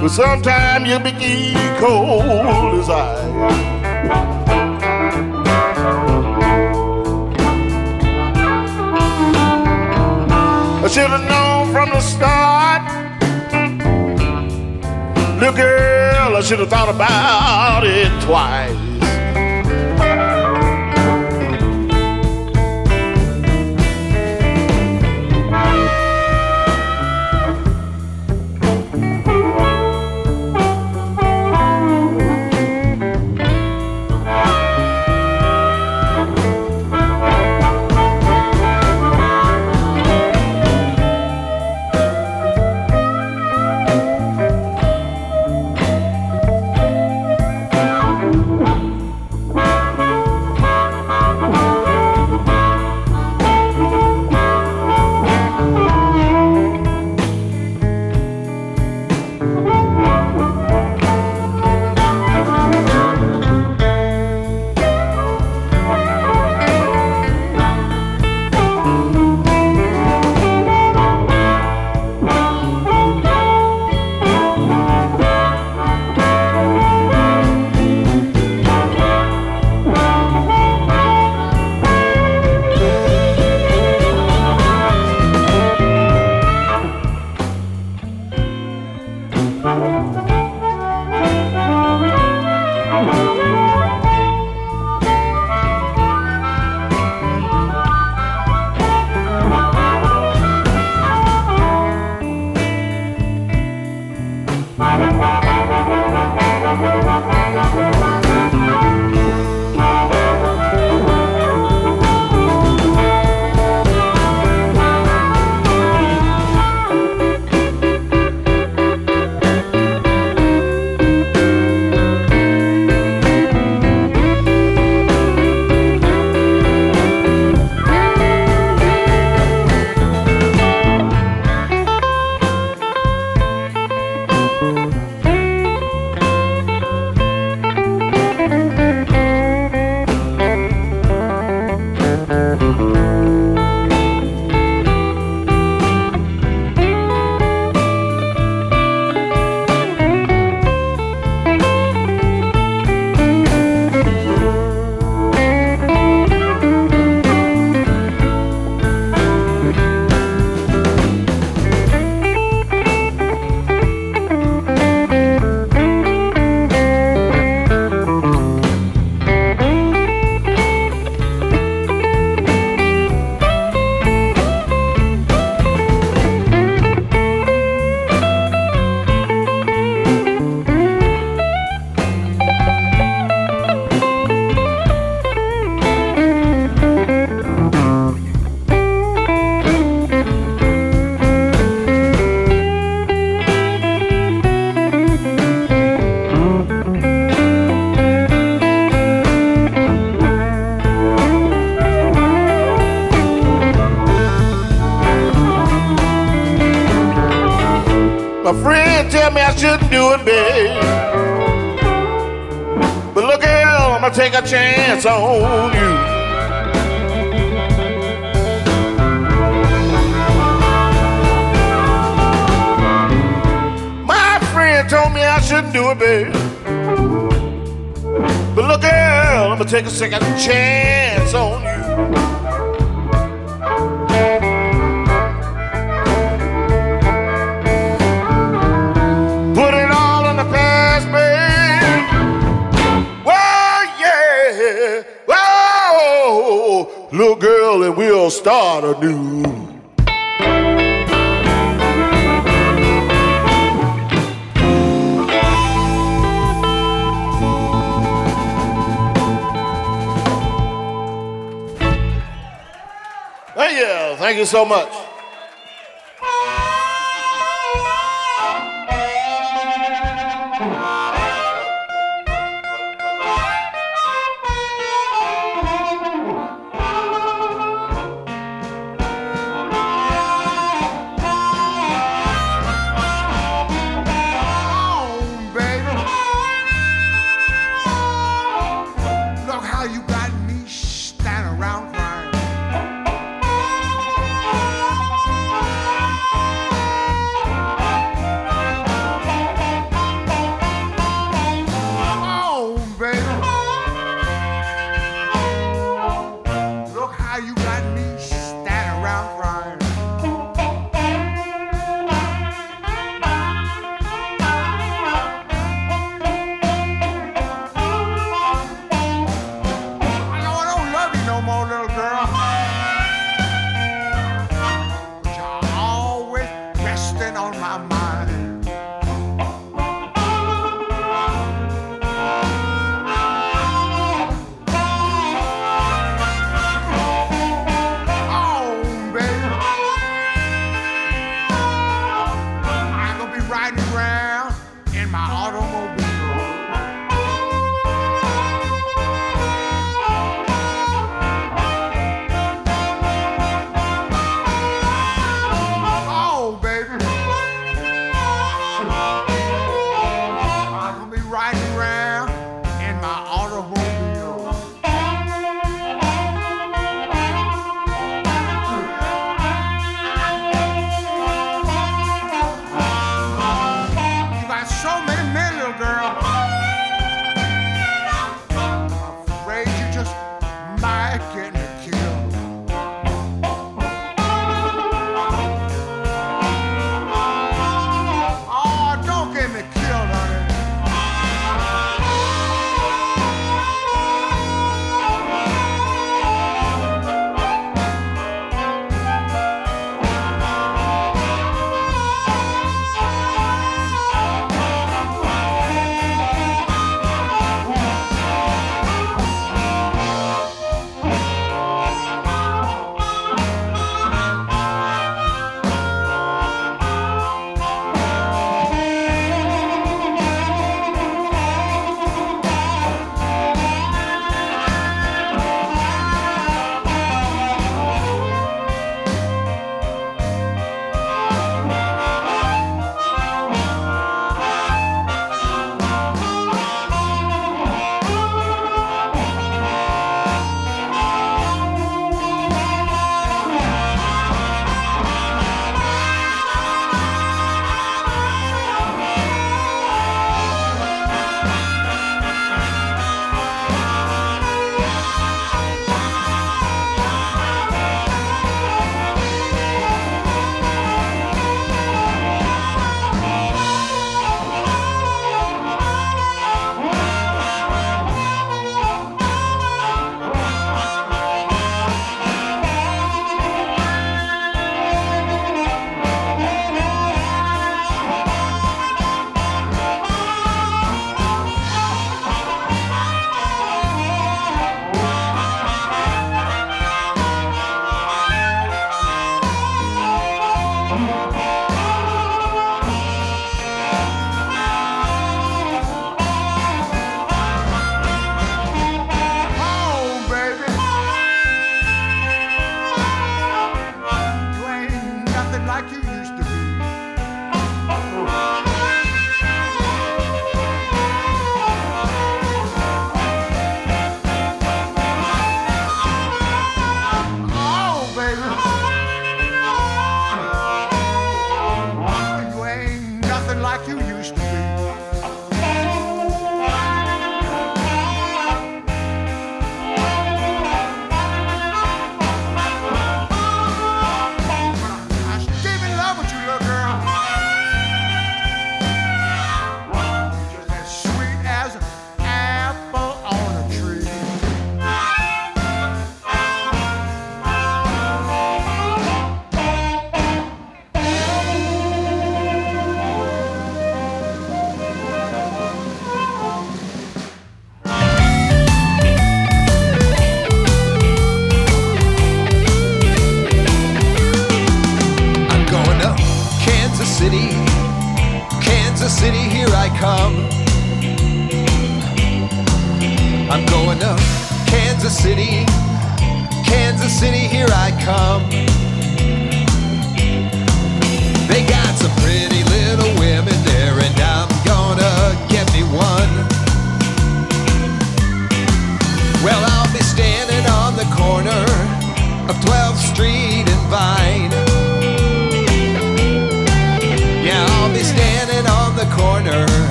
But sometimes you be cold as ice. I should have known from the start. Look, girl, I should have thought about it twice. My gonna take a chance on you. My friend told me I shouldn't do it, babe. But look, girl, I'm gonna take a second chance on girl, and we'll start anew. Thank you. Thank you so much.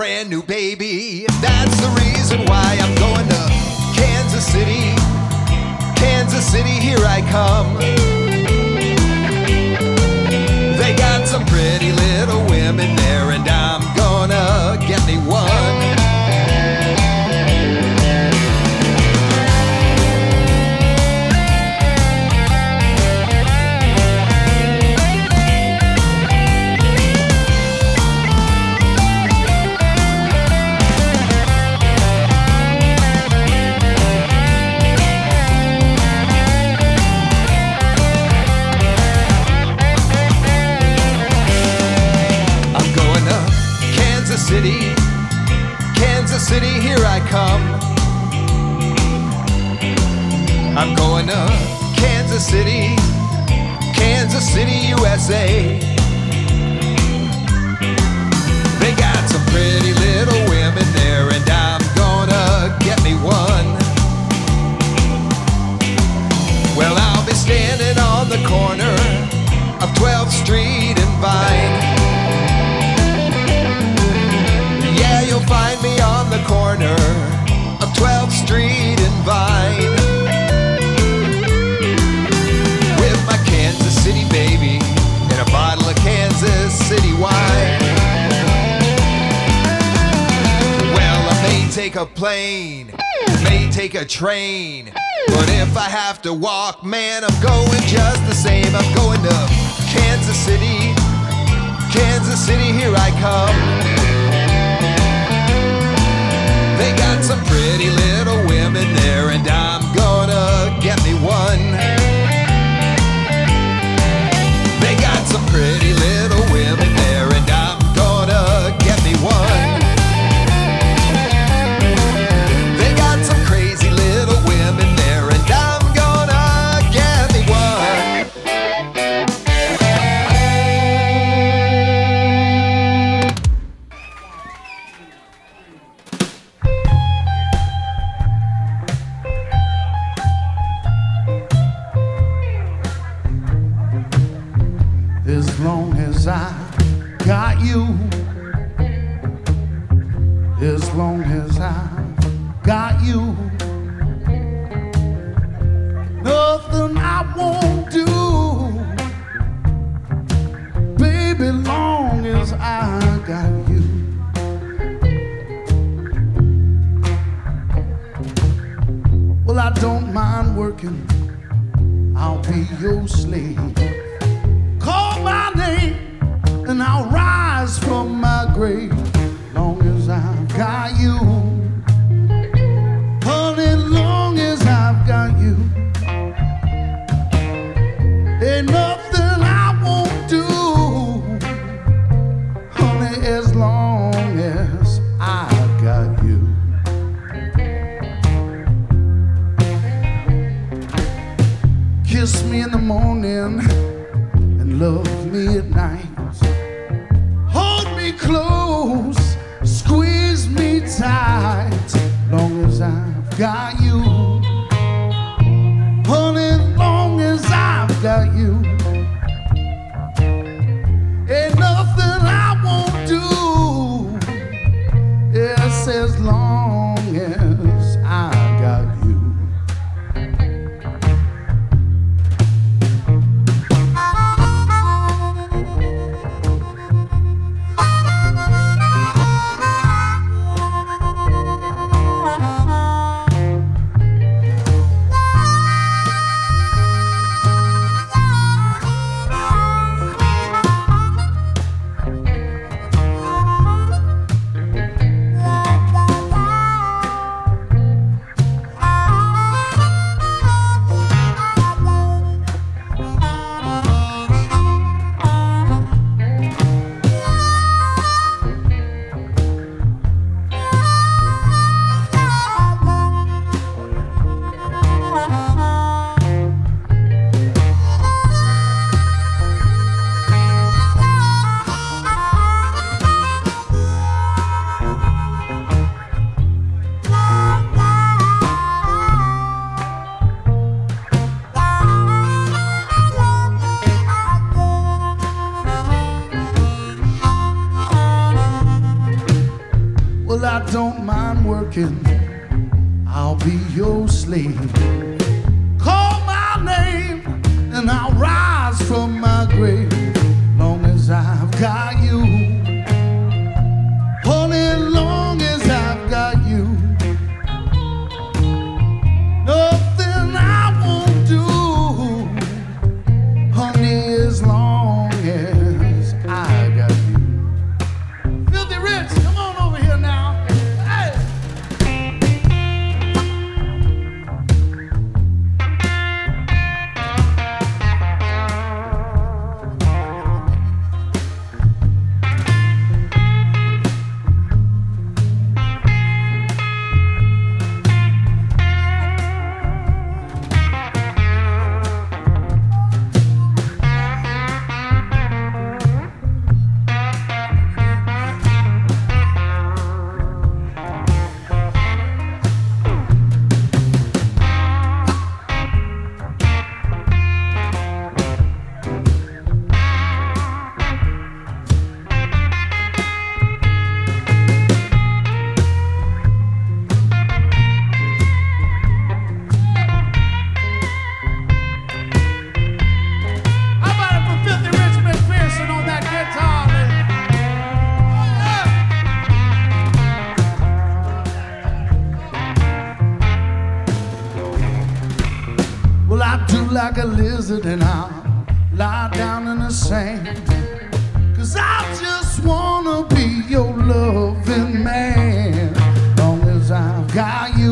brand new baby. a plane, may take a train. But if I have to walk, man, I'm going just the same. I'm going to Kansas City. Kansas City, here I come. They got some pretty little women there, and I'm gonna get me one. I don't mind working. I'll be your slave. Call my name and I'll rise from my grave. Got you.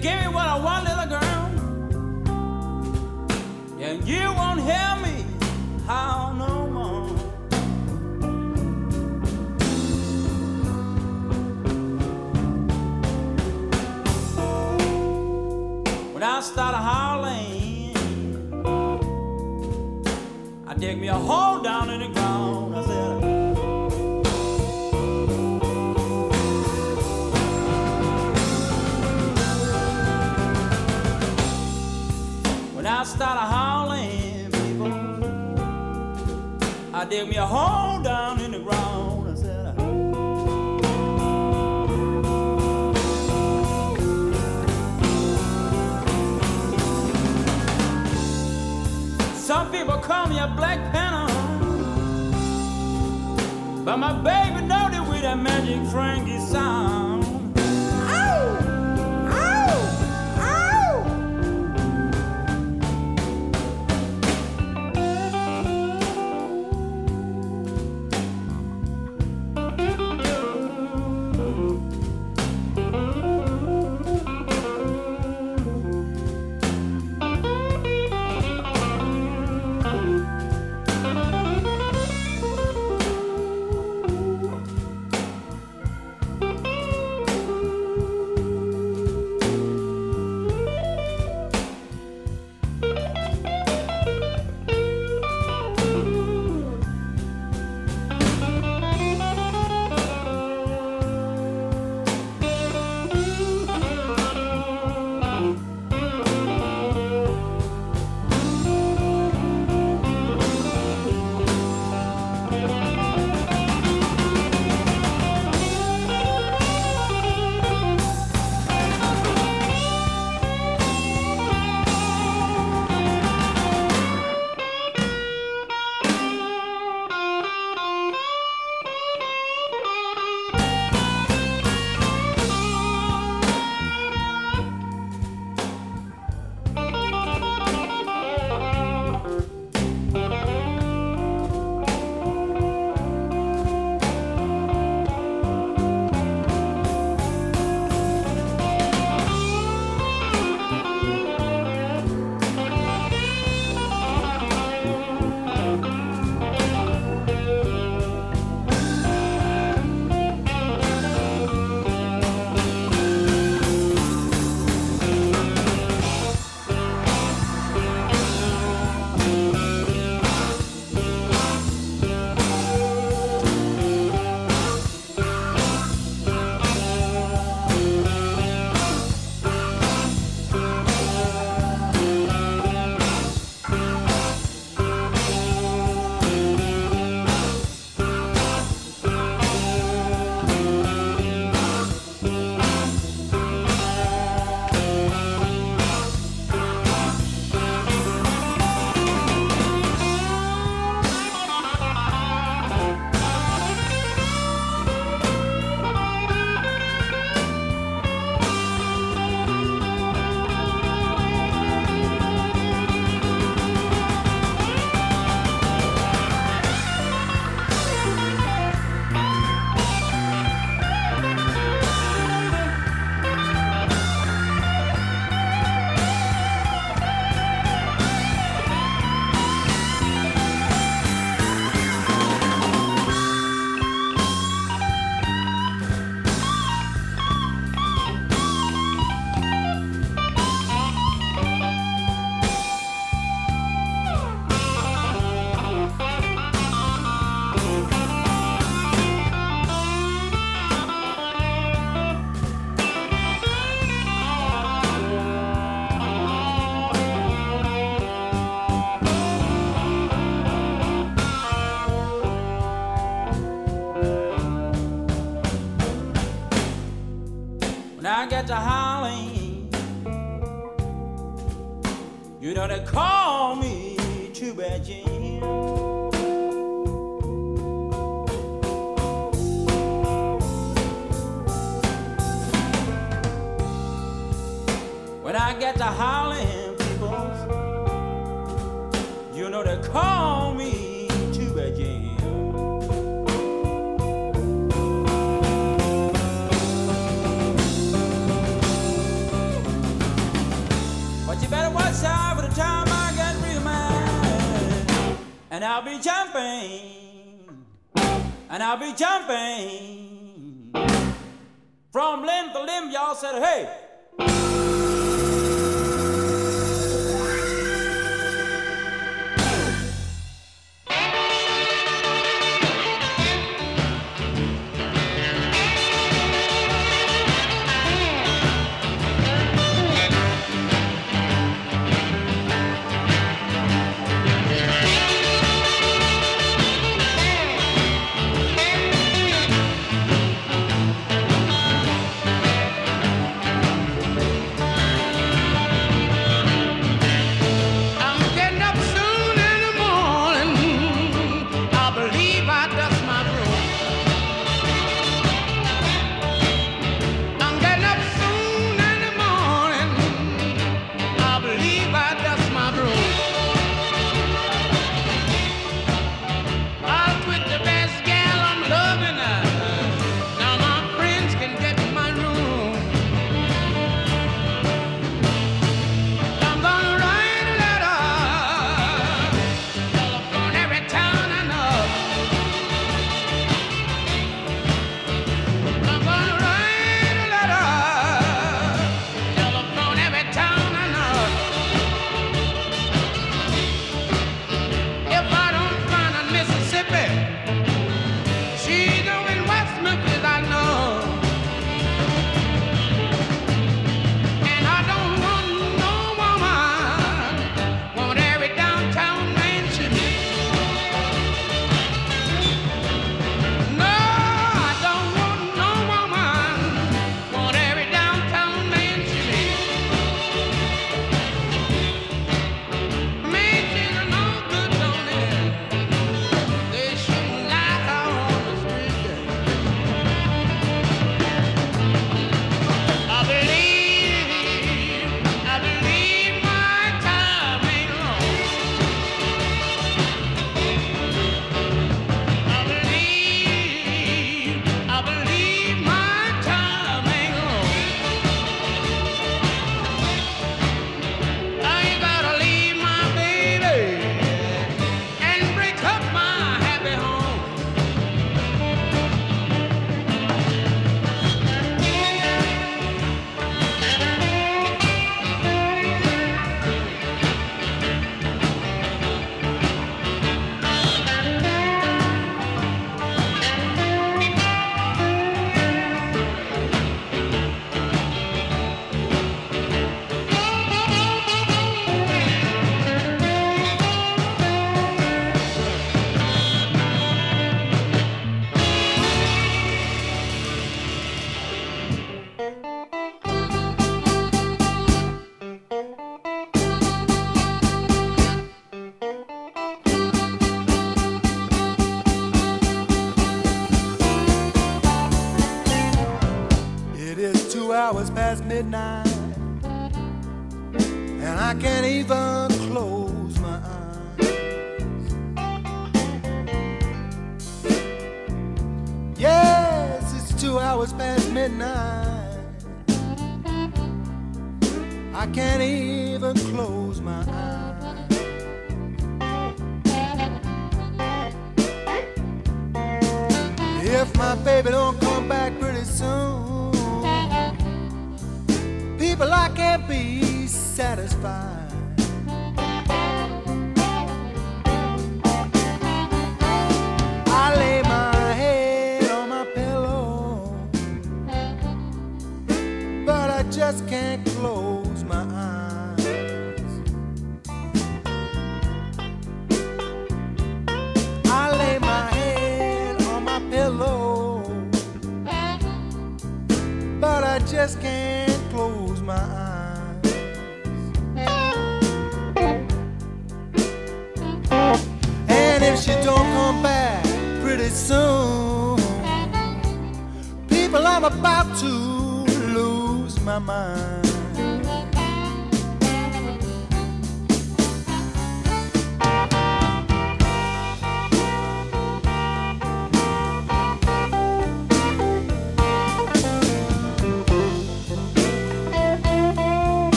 gave me what I want, little girl. And you won't hear me how no more. When I started howling, I dig me a hole down in the ground. Started howling, people, I dig me a hole down in the ground. I said, I Some people call me a black panther, but my baby know that with that magic Frankie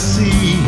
see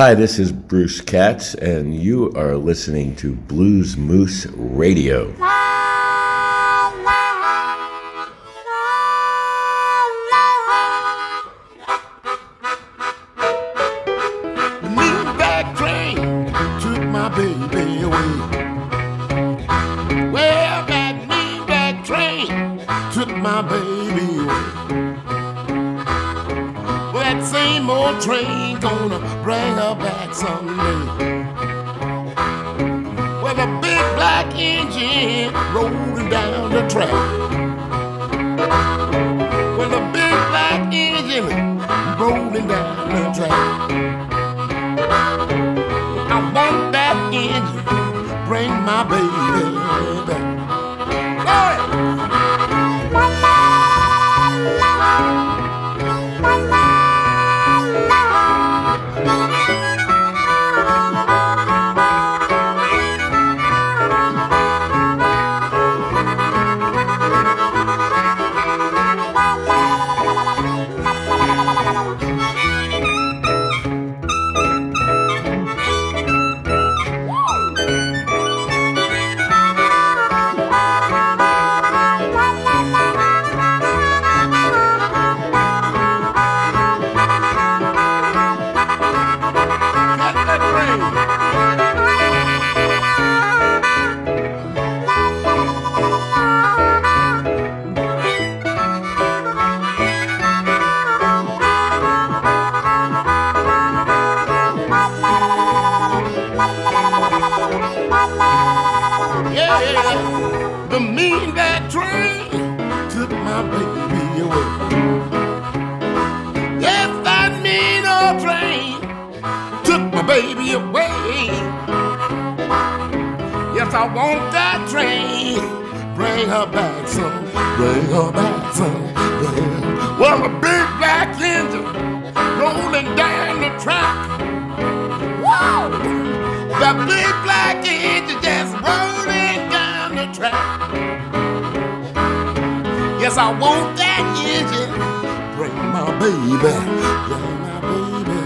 Hi, this is Bruce Katz, and you are listening to Blues Moose Radio. The mean guy train took my baby away. Yes, that mean old train took my baby away. Yes, I want that train. Bring her back some, bring her back some. Well, a big black engine rolling down the track. Whoa! The big black engine just rolled track. Yes, I want that engine. Bring my baby, bring my baby.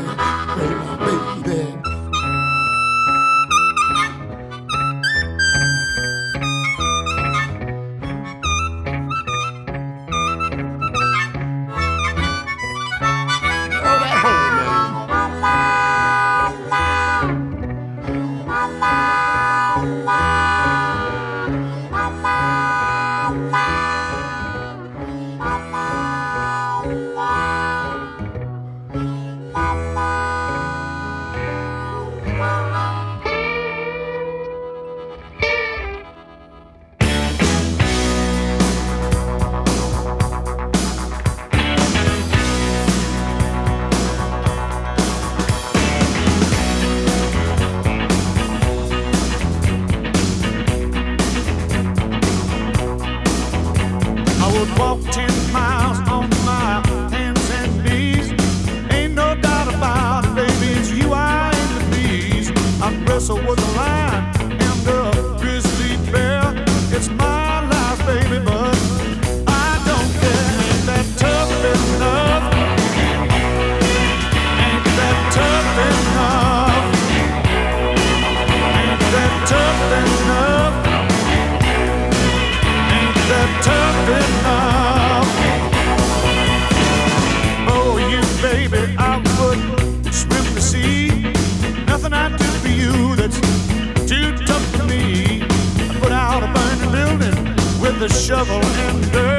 the shovel and dirt.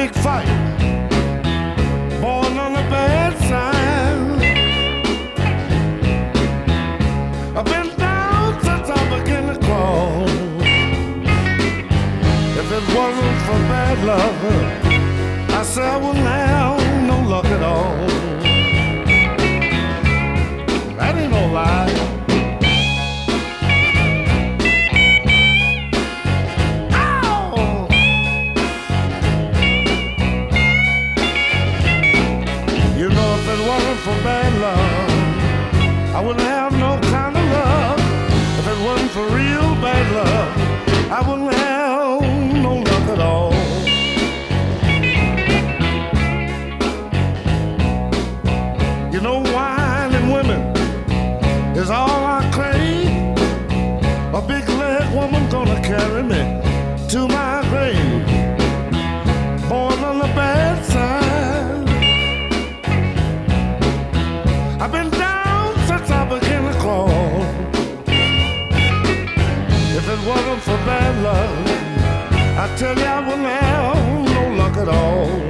Big fight. Born on the bad side. I've been down since I began to crawl. If it wasn't for bad luck, I said I wouldn't have I wouldn't have no kind of love. If it wasn't for real bad love, I wouldn't have no luck at all. You know, wine and women is all I crave. A big leg woman gonna carry me to my luck, I tell you I won't have no luck at all.